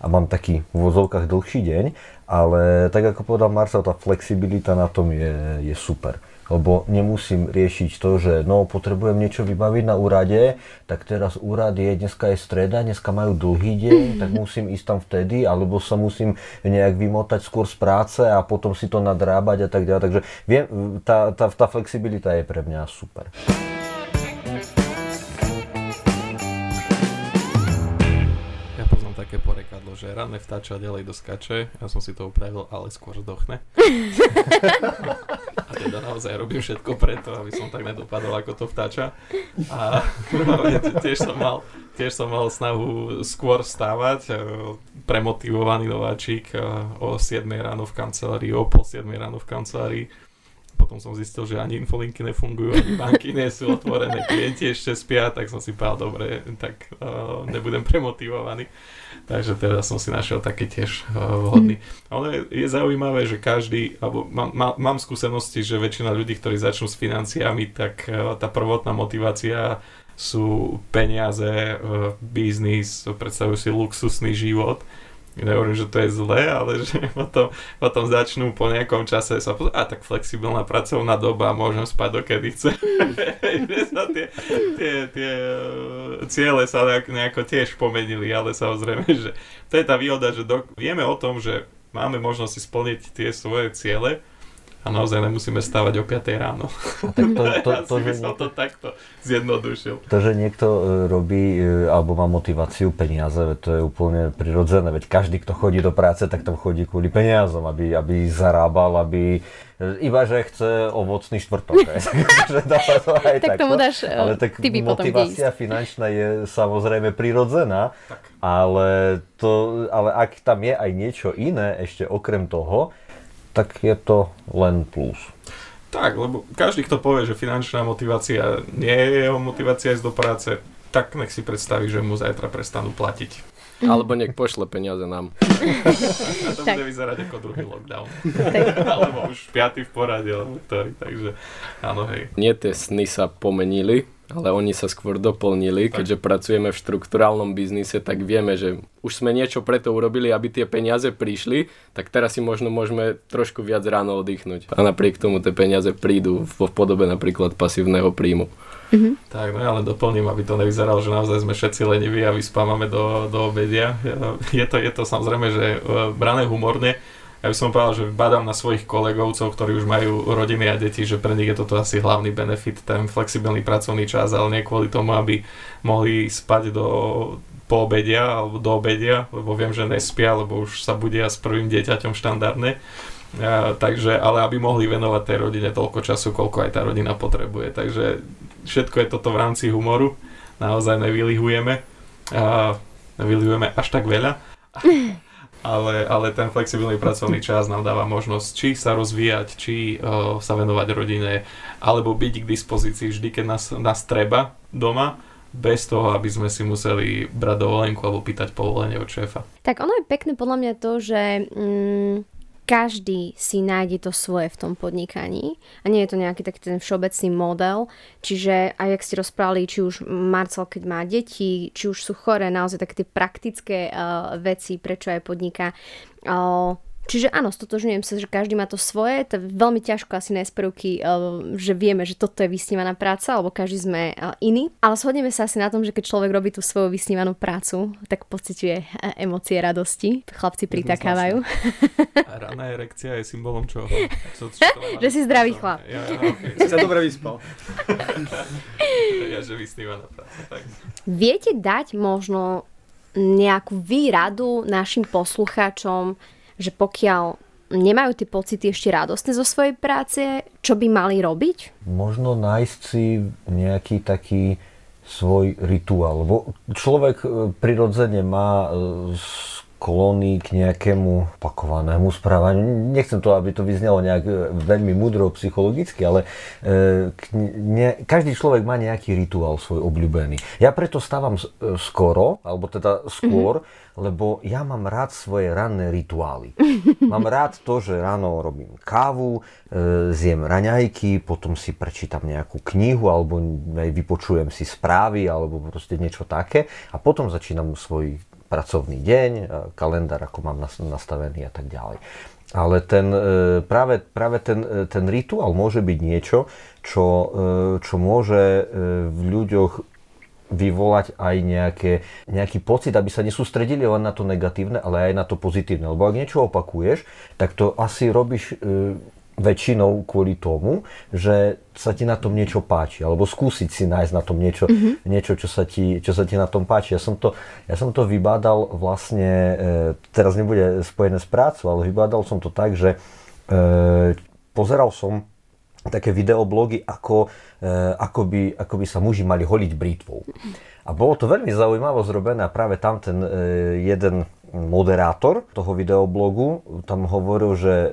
a mám taký v vozovkách dlhší deň, ale tak ako povedal Marcel, tá flexibilita na tom je, je super lebo nemusím riešiť to, že no potrebujem niečo vybaviť na úrade, tak teraz úrad je, dneska je streda, dneska majú dlhý deň, tak musím ísť tam vtedy, alebo sa musím nejak vymotať skôr z práce a potom si to nadrábať a tak ďalej. Takže viem, tá, tá, tá flexibilita je pre mňa super. také porekadlo, že ranné vtáča ďalej doskače. Ja som si to upravil, ale skôr zdochne. teda naozaj robím všetko preto, aby som tak nedopadol ako to vtáča. A tiež som mal, tiež som mal snahu skôr stávať, e, premotivovaný nováčik e, o 7 ráno v kancelárii, o pol 7 ráno v kancelárii potom som zistil, že ani infolinky nefungujú, ani banky nie sú otvorené, klienti ešte spia, tak som si povedal, dobre, tak uh, nebudem premotivovaný. Takže teda som si našiel taký tiež uh, vhodný. Mm. Ale je zaujímavé, že každý, alebo mám, má, mám skúsenosti, že väčšina ľudí, ktorí začnú s financiami, tak uh, tá prvotná motivácia sú peniaze, uh, biznis, predstavujú si luxusný život nehovorím, že to je zlé, ale že potom, potom začnú po nejakom čase sa pozrieť, a tak flexibilná pracovná doba, môžem spať dokedy chce. tie, tie, tie e, ciele sa nejako tiež pomenili, ale samozrejme, že to je tá výhoda, že do, vieme o tom, že máme možnosť splniť tie svoje ciele, a naozaj nemusíme stávať o 5 ráno. Tak to, to, to, ja že to takto zjednodušil. To, že niekto e, robí e, alebo má motiváciu peniaze, to je úplne prirodzené. Veď každý, kto chodí do práce, tak tam chodí kvôli peniazom, aby, aby zarábal, aby e, iba, že chce ovocný štvrtok. aj tak tomu dáš ale tak motivácia finančná je samozrejme prirodzená, tak. ale, to, ale ak tam je aj niečo iné ešte okrem toho, tak je to len plus. Tak, lebo každý, kto povie, že finančná motivácia nie je jeho motivácia ísť do práce, tak nech si predstaví, že mu zajtra prestanú platiť. Alebo nech pošle peniaze nám. A to bude vyzerať ako druhý lockdown. alebo už piatý v porade, alebo ktorý, takže áno, hej. Nie tie sny sa pomenili, ale oni sa skôr doplnili, keďže pracujeme v štrukturálnom biznise, tak vieme, že už sme niečo preto urobili, aby tie peniaze prišli, tak teraz si možno môžeme trošku viac ráno oddychnúť. A napriek tomu tie peniaze prídu v podobe napríklad pasívneho príjmu. Mm-hmm. Tak, no ja len doplním, aby to nevyzeralo, že naozaj sme všetci leniví a vyspávame do, do obedia. Je to, je to samozrejme, že e, brané humorne, ja by som povedal, že badám na svojich kolegovcov, ktorí už majú rodiny a deti, že pre nich je toto asi hlavný benefit, ten flexibilný pracovný čas, ale nie kvôli tomu, aby mohli spať do po alebo do obedia, lebo viem, že nespia, lebo už sa budia s prvým dieťaťom štandardne. Uh, takže, ale aby mohli venovať tej rodine toľko času, koľko aj tá rodina potrebuje. Takže všetko je toto v rámci humoru. Naozaj nevylihujeme. Uh, nevylihujeme až tak veľa. ale, ale ten flexibilný pracovný čas nám dáva možnosť či sa rozvíjať, či uh, sa venovať rodine, alebo byť k dispozícii vždy, keď nás, nás treba doma, bez toho, aby sme si museli brať dovolenku alebo pýtať povolenie od šéfa. Tak ono je pekné podľa mňa to, že mm, každý si nájde to svoje v tom podnikaní a nie je to nejaký taký ten všeobecný model. Čiže aj ak ste rozprávali, či už Marcel, keď má deti, či už sú chore, naozaj také tie praktické uh, veci, prečo aj podniká. Uh, Čiže áno, stotožňujem sa, že každý má to svoje, to je veľmi ťažko asi nájsť prvky, eh, že vieme, že toto je vysnívaná práca, alebo každý sme eh, iný. Ale shodneme sa asi na tom, že keď človek robí tú svoju vysnívanú prácu, tak pociťuje eh, emócie radosti. Chlapci pritakávajú. Raná erekcia je symbolom čoho? že si zdravý chlap. Ja, ja, okay. Si sa dobre vyspal. ja, že vysnívaná práca. Tak. Viete dať možno nejakú výradu našim poslucháčom, že pokiaľ nemajú tie pocity ešte radostné zo svojej práce, čo by mali robiť? Možno nájsť si nejaký taký svoj rituál. Človek e, prirodzene má e, sklony k nejakému pakovanému správaniu. Nechcem to, aby to vyznelo nejak e, veľmi mudro psychologicky, ale e, ne, každý človek má nejaký rituál svoj obľúbený. Ja preto stávam skoro, alebo teda skôr, mm-hmm lebo ja mám rád svoje ranné rituály. Mám rád to, že ráno robím kávu, e, zjem raňajky, potom si prečítam nejakú knihu alebo aj vypočujem si správy alebo proste niečo také a potom začínam svoj pracovný deň, kalendár, ako mám nastavený a tak ďalej. Ale ten, e, práve, práve ten, e, ten rituál môže byť niečo, čo, čo môže v ľuďoch vyvolať aj nejaké, nejaký pocit, aby sa nesústredili len na to negatívne, ale aj na to pozitívne. Lebo ak niečo opakuješ, tak to asi robíš e, väčšinou kvôli tomu, že sa ti na tom niečo páči, alebo skúsiť si nájsť na tom niečo, mm-hmm. niečo čo, sa ti, čo sa ti na tom páči. Ja som to, ja som to vybádal vlastne, e, teraz nebude spojené s prácou, ale vybádal som to tak, že e, pozeral som také videoblogy, ako, e, ako, by, ako by sa muži mali holiť britvou. A bolo to veľmi zaujímavo zrobené a práve tam ten e, jeden moderátor toho videoblogu tam hovoril, že e,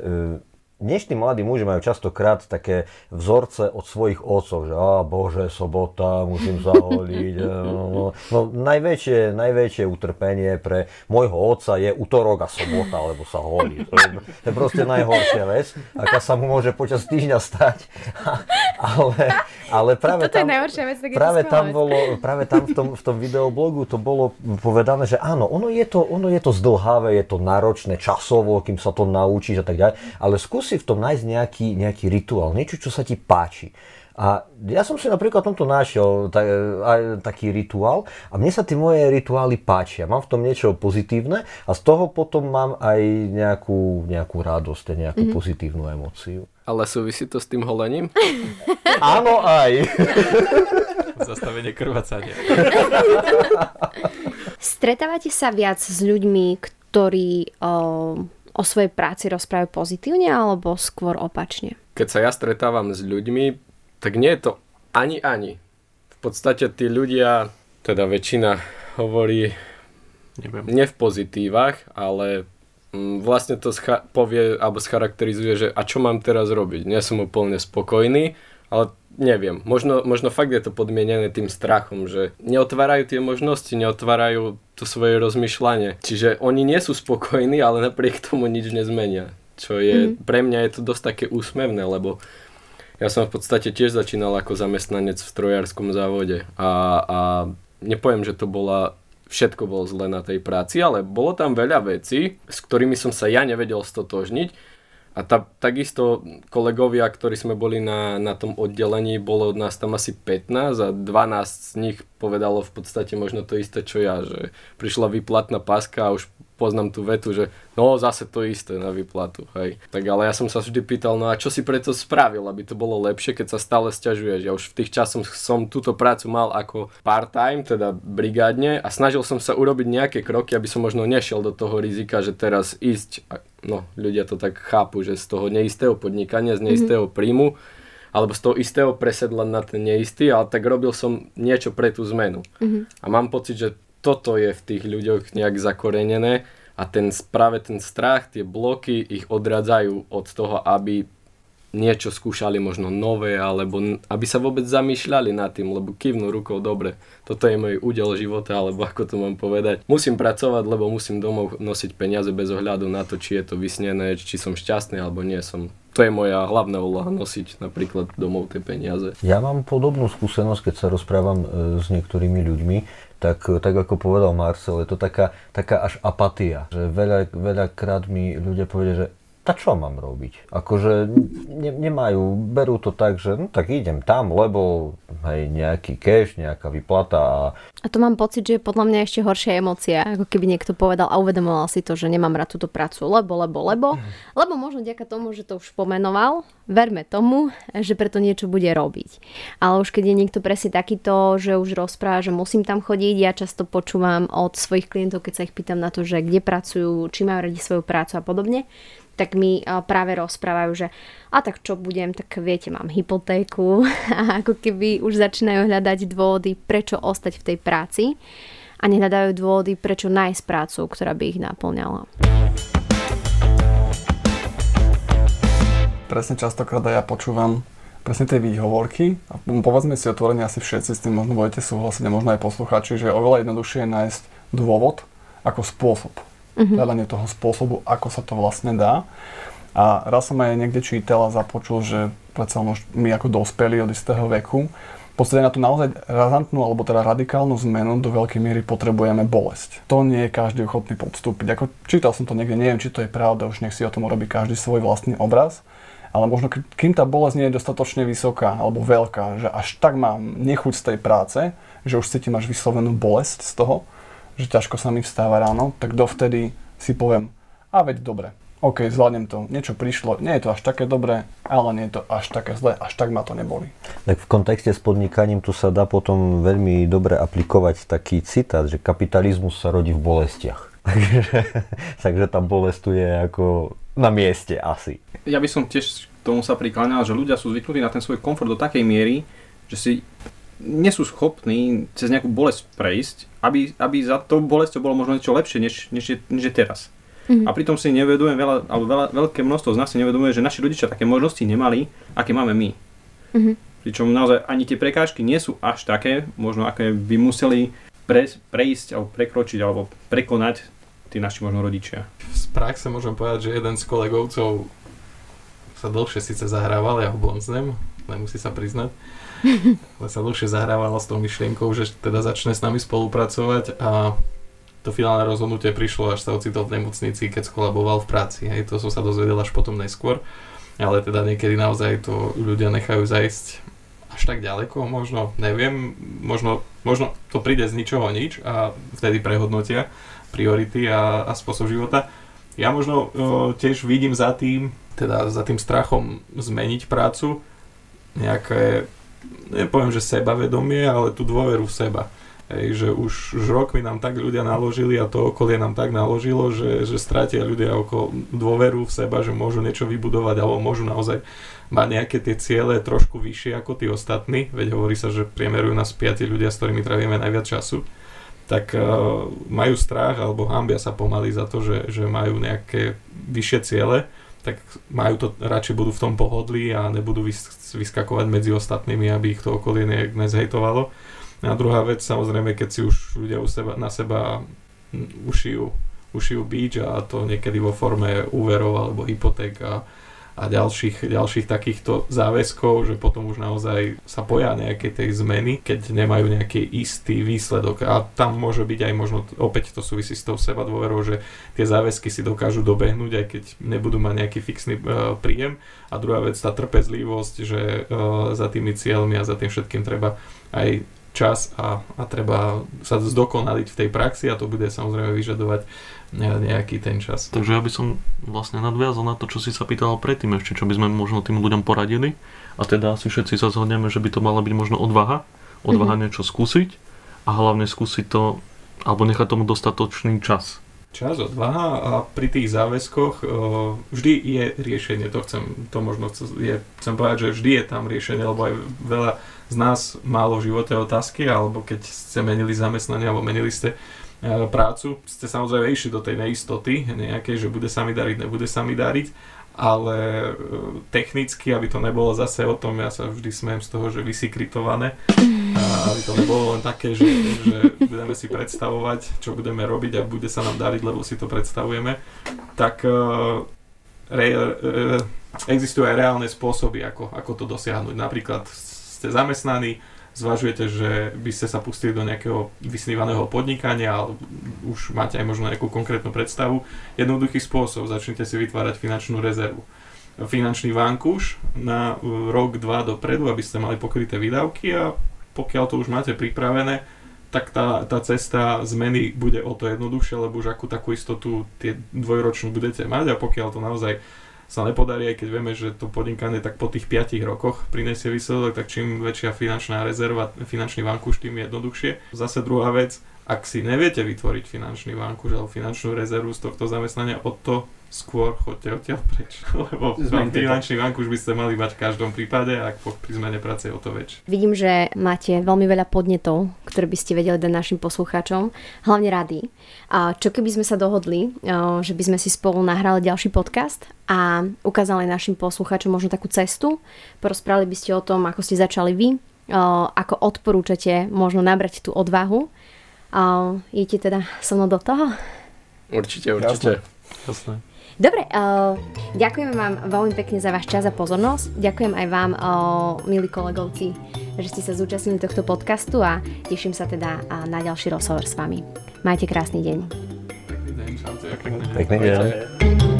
dnešní mladí muži majú častokrát také vzorce od svojich otcov, že a bože, sobota, musím sa holiť. No, no, no, najväčšie, najväčšie utrpenie pre môjho otca je útorok a sobota, lebo sa holí. To je, to je proste najhoršia vec, aká sa mu môže počas týždňa stať. ale, ale práve Toto tam, je vec, tak práve tam bolo, práve tam v tom, v tom videoblogu to bolo povedané, že áno, ono je to, ono je to zdlhavé, je to náročné časovo, kým sa to naučíš a tak ďalej, ale skús si v tom nájsť nejaký, nejaký rituál, niečo, čo sa ti páči. A ja som si napríklad tomto našiel ta, aj taký rituál a mne sa tie moje rituály páčia. Mám v tom niečo pozitívne a z toho potom mám aj nejakú, nejakú radosť, nejakú mm-hmm. pozitívnu emóciu. Ale súvisí to s tým holením? Áno aj. Zastavenie krvácania. Stretávate sa viac s ľuďmi, ktorí o, o svojej práci rozprávajú pozitívne alebo skôr opačne? Keď sa ja stretávam s ľuďmi, tak nie je to ani ani. V podstate tí ľudia, teda väčšina hovorí Neviem. nie v pozitívach, ale vlastne to scha- povie alebo scharakterizuje, že a čo mám teraz robiť. Nie som úplne spokojný, ale neviem. Možno, možno fakt je to podmienené tým strachom, že neotvárajú tie možnosti, neotvárajú to svoje rozmýšľanie. Čiže oni nie sú spokojní, ale napriek tomu nič nezmenia. Čo je, mm. pre mňa je to dosť také úsmevné, lebo ja som v podstate tiež začínal ako zamestnanec v strojárskom závode a, a nepoviem, že to bola všetko bolo zle na tej práci, ale bolo tam veľa vecí, s ktorými som sa ja nevedel stotožniť. A tá, takisto kolegovia, ktorí sme boli na, na tom oddelení, bolo nás tam asi 15 a 12 z nich povedalo v podstate možno to isté, čo ja, že prišla výplatná páska a už poznám tú vetu, že no zase to isté na výplatu, hej. Tak ale ja som sa vždy pýtal, no a čo si preto spravil, aby to bolo lepšie, keď sa stále sťažuješ. Ja už v tých časoch som túto prácu mal ako part-time, teda brigádne a snažil som sa urobiť nejaké kroky, aby som možno nešiel do toho rizika, že teraz ísť, no ľudia to tak chápu, že z toho neistého podnikania, z neistého príjmu, alebo z toho istého presedla na ten neistý, ale tak robil som niečo pre tú zmenu. A mám pocit, že toto je v tých ľuďoch nejak zakorenené a ten, práve ten strach, tie bloky ich odradzajú od toho, aby niečo skúšali možno nové, alebo aby sa vôbec zamýšľali nad tým, lebo kývnú rukou, dobre, toto je môj údel života, alebo ako to mám povedať. Musím pracovať, lebo musím domov nosiť peniaze bez ohľadu na to, či je to vysnené, či som šťastný, alebo nie som. To je moja hlavná úloha, nosiť napríklad domov tie peniaze. Ja mám podobnú skúsenosť, keď sa rozprávam e, s niektorými ľuďmi, tak, tak ako povedal Marcel, je to taká, taká až apatia. Že veľa, veľakrát mi ľudia povedia, že tá čo mám robiť? Akože ne, nemajú, berú to tak, že no tak idem tam, lebo hej, nejaký cash, nejaká vyplata a A to mám pocit, že je podľa mňa ešte horšia emócia, ako keby niekto povedal a uvedomoval si to, že nemám rád túto prácu, lebo, lebo, lebo, lebo možno ďaká tomu, že to už pomenoval, verme tomu, že preto niečo bude robiť. Ale už keď je niekto presne takýto, že už rozpráva, že musím tam chodiť, ja často počúvam od svojich klientov, keď sa ich pýtam na to, že kde pracujú, či majú radi svoju prácu a podobne, tak mi a, práve rozprávajú, že a tak čo budem, tak viete, mám hypotéku a ako keby už začínajú hľadať dôvody, prečo ostať v tej práci a nehľadajú dôvody, prečo nájsť prácu, ktorá by ich naplňala. Presne častokrát ja počúvam presne tie výhovorky a povedzme si otvorene asi všetci s tým možno budete súhlasiť a možno aj posluchači, že je oveľa jednoduchšie je nájsť dôvod ako spôsob. Mm-hmm. Hľadanie toho spôsobu, ako sa to vlastne dá. A raz som aj niekde čítal a započul, že predsa my ako dospelí od istého veku, v podstate na tú naozaj razantnú alebo teda radikálnu zmenu do veľkej miery potrebujeme bolesť. To nie je každý ochotný podstúpiť. Ako čítal som to niekde, neviem, či to je pravda, už nech si o tom urobí každý svoj vlastný obraz. Ale možno kým tá bolesť nie je dostatočne vysoká alebo veľká, že až tak mám nechuť z tej práce, že už cítim až vyslovenú bolesť z toho, že ťažko sa mi vstáva ráno, tak dovtedy si poviem, a veď dobre, OK, zvládnem to, niečo prišlo, nie je to až také dobré, ale nie je to až také zlé, až tak ma to neboli. Tak v kontexte s podnikaním tu sa dá potom veľmi dobre aplikovať taký citát, že kapitalizmus sa rodí v bolestiach. Takže, takže tá bolesť tu je ako na mieste asi. Ja by som tiež k tomu sa prikláňal, že ľudia sú zvyknutí na ten svoj komfort do takej miery, že si nie sú schopní cez nejakú bolesť prejsť, aby, aby za tou bolesťou bolo možno niečo lepšie, než, než, je, než je teraz. Mm-hmm. A pritom si nevedujem veľa, alebo veľa, veľké množstvo z nás si nevedomuje, že naši rodičia také možnosti nemali, aké máme my. Mm-hmm. Pričom naozaj ani tie prekážky nie sú až také, možno aké by museli pre, prejsť alebo prekročiť alebo prekonať tí naši možno rodičia. Z praxe môžem povedať, že jeden z kolegovcov sa dlhšie síce zahrával, ja ho bonznem, nemusí sa priznať, ale sa dlhšie zahrával s tou myšlienkou, že teda začne s nami spolupracovať a to finálne rozhodnutie prišlo, až sa ocitol v nemocnici, keď skolaboval v práci. Hej, to som sa dozvedel až potom neskôr. Ale teda niekedy naozaj to ľudia nechajú zajsť až tak ďaleko, možno, neviem, možno, možno to príde z ničoho nič a vtedy prehodnotia priority a, a spôsob života. Ja možno o, tiež vidím za tým, teda za tým strachom zmeniť prácu, nejaké, nepoviem, že sebavedomie, ale tú dôveru v seba. Hej, že už, už rokmi nám tak ľudia naložili a to okolie nám tak naložilo, že, že stratia ľudia okolo dôveru v seba, že môžu niečo vybudovať alebo môžu naozaj mať nejaké tie ciele trošku vyššie ako tí ostatní, veď hovorí sa, že priemerujú nás piati ľudia, s ktorými trávime najviac času, tak uh, majú strach alebo hambia sa pomaly za to, že, že majú nejaké vyššie ciele, tak majú to, radšej budú v tom pohodlí a nebudú vys- vyskakovať medzi ostatnými, aby ich to okolie nejak nezhejtovalo. A druhá vec, samozrejme, keď si už ľudia u seba, na seba ušijú, ušijú bič a to niekedy vo forme úverov alebo hypoték a, a ďalších, ďalších takýchto záväzkov, že potom už naozaj sa poja nejaké tej zmeny, keď nemajú nejaký istý výsledok. A tam môže byť aj možno, opäť to súvisí s tou seba dôverou, že tie záväzky si dokážu dobehnúť, aj keď nebudú mať nejaký fixný uh, príjem. A druhá vec, tá trpezlivosť, že uh, za tými cieľmi a za tým všetkým treba aj čas a, a treba sa zdokonaliť v tej praxi a to bude samozrejme vyžadovať nejaký ten čas. Takže ja by som vlastne nadviazal na to, čo si sa pýtal predtým ešte, čo by sme možno tým ľuďom poradili a teda asi všetci sa zhodneme, že by to mala byť možno odvaha, odvaha mm-hmm. niečo skúsiť a hlavne skúsiť to alebo nechať tomu dostatočný čas. Čas, odvaha a pri tých záväzkoch vždy je riešenie, to chcem, to možno je, chcem povedať, že vždy je tam riešenie, lebo aj veľa z nás málo v živote otázky, alebo keď ste menili zamestnanie alebo menili ste prácu, ste samozrejme išli do tej neistoty nejakej, že bude sa mi dariť, nebude sa mi dariť, ale e, technicky, aby to nebolo zase o tom, ja sa vždy smejem z toho, že vysikritované, aby to nebolo len také, že, že budeme si predstavovať, čo budeme robiť a bude sa nám dariť, lebo si to predstavujeme, tak e, re, existujú aj reálne spôsoby, ako, ako to dosiahnuť. Napríklad ste zamestnaní, zvažujete, že by ste sa pustili do nejakého vysnívaného podnikania, ale už máte aj možno nejakú konkrétnu predstavu. Jednoduchý spôsob, začnite si vytvárať finančnú rezervu. Finančný vankúš na rok, dva dopredu, aby ste mali pokryté výdavky a pokiaľ to už máte pripravené, tak tá, tá cesta zmeny bude o to jednoduchšie, lebo už akú takú istotu tie dvojročnú budete mať a pokiaľ to naozaj sa nepodarí, aj keď vieme, že to podnikanie tak po tých 5 rokoch prinesie výsledok, tak čím väčšia finančná rezerva, finančný vankúš, tým jednoduchšie. Zase druhá vec, ak si neviete vytvoriť finančný vankúš alebo finančnú rezervu z tohto zamestnania, o to skôr chodte odtiaľ preč, lebo finančný už by ste mali mať v každom prípade a po pri zmene práce o to väčšie. Vidím, že máte veľmi veľa podnetov, ktoré by ste vedeli dať našim poslucháčom, hlavne rady. A čo keby sme sa dohodli, že by sme si spolu nahrali ďalší podcast a ukázali našim poslucháčom možno takú cestu, porozprávali by ste o tom, ako ste začali vy, ako odporúčate možno nabrať tú odvahu. Idete teda so mnou do toho? Určite, určite. Jasné. Dobre, uh, ďakujeme vám veľmi pekne za váš čas a pozornosť. Ďakujem aj vám, uh, milí kolegovci, že ste sa zúčastnili tohto podcastu a teším sa teda uh, na ďalší rozhovor s vami. Majte krásny deň. Pekný deň, čaute. Pekný deň.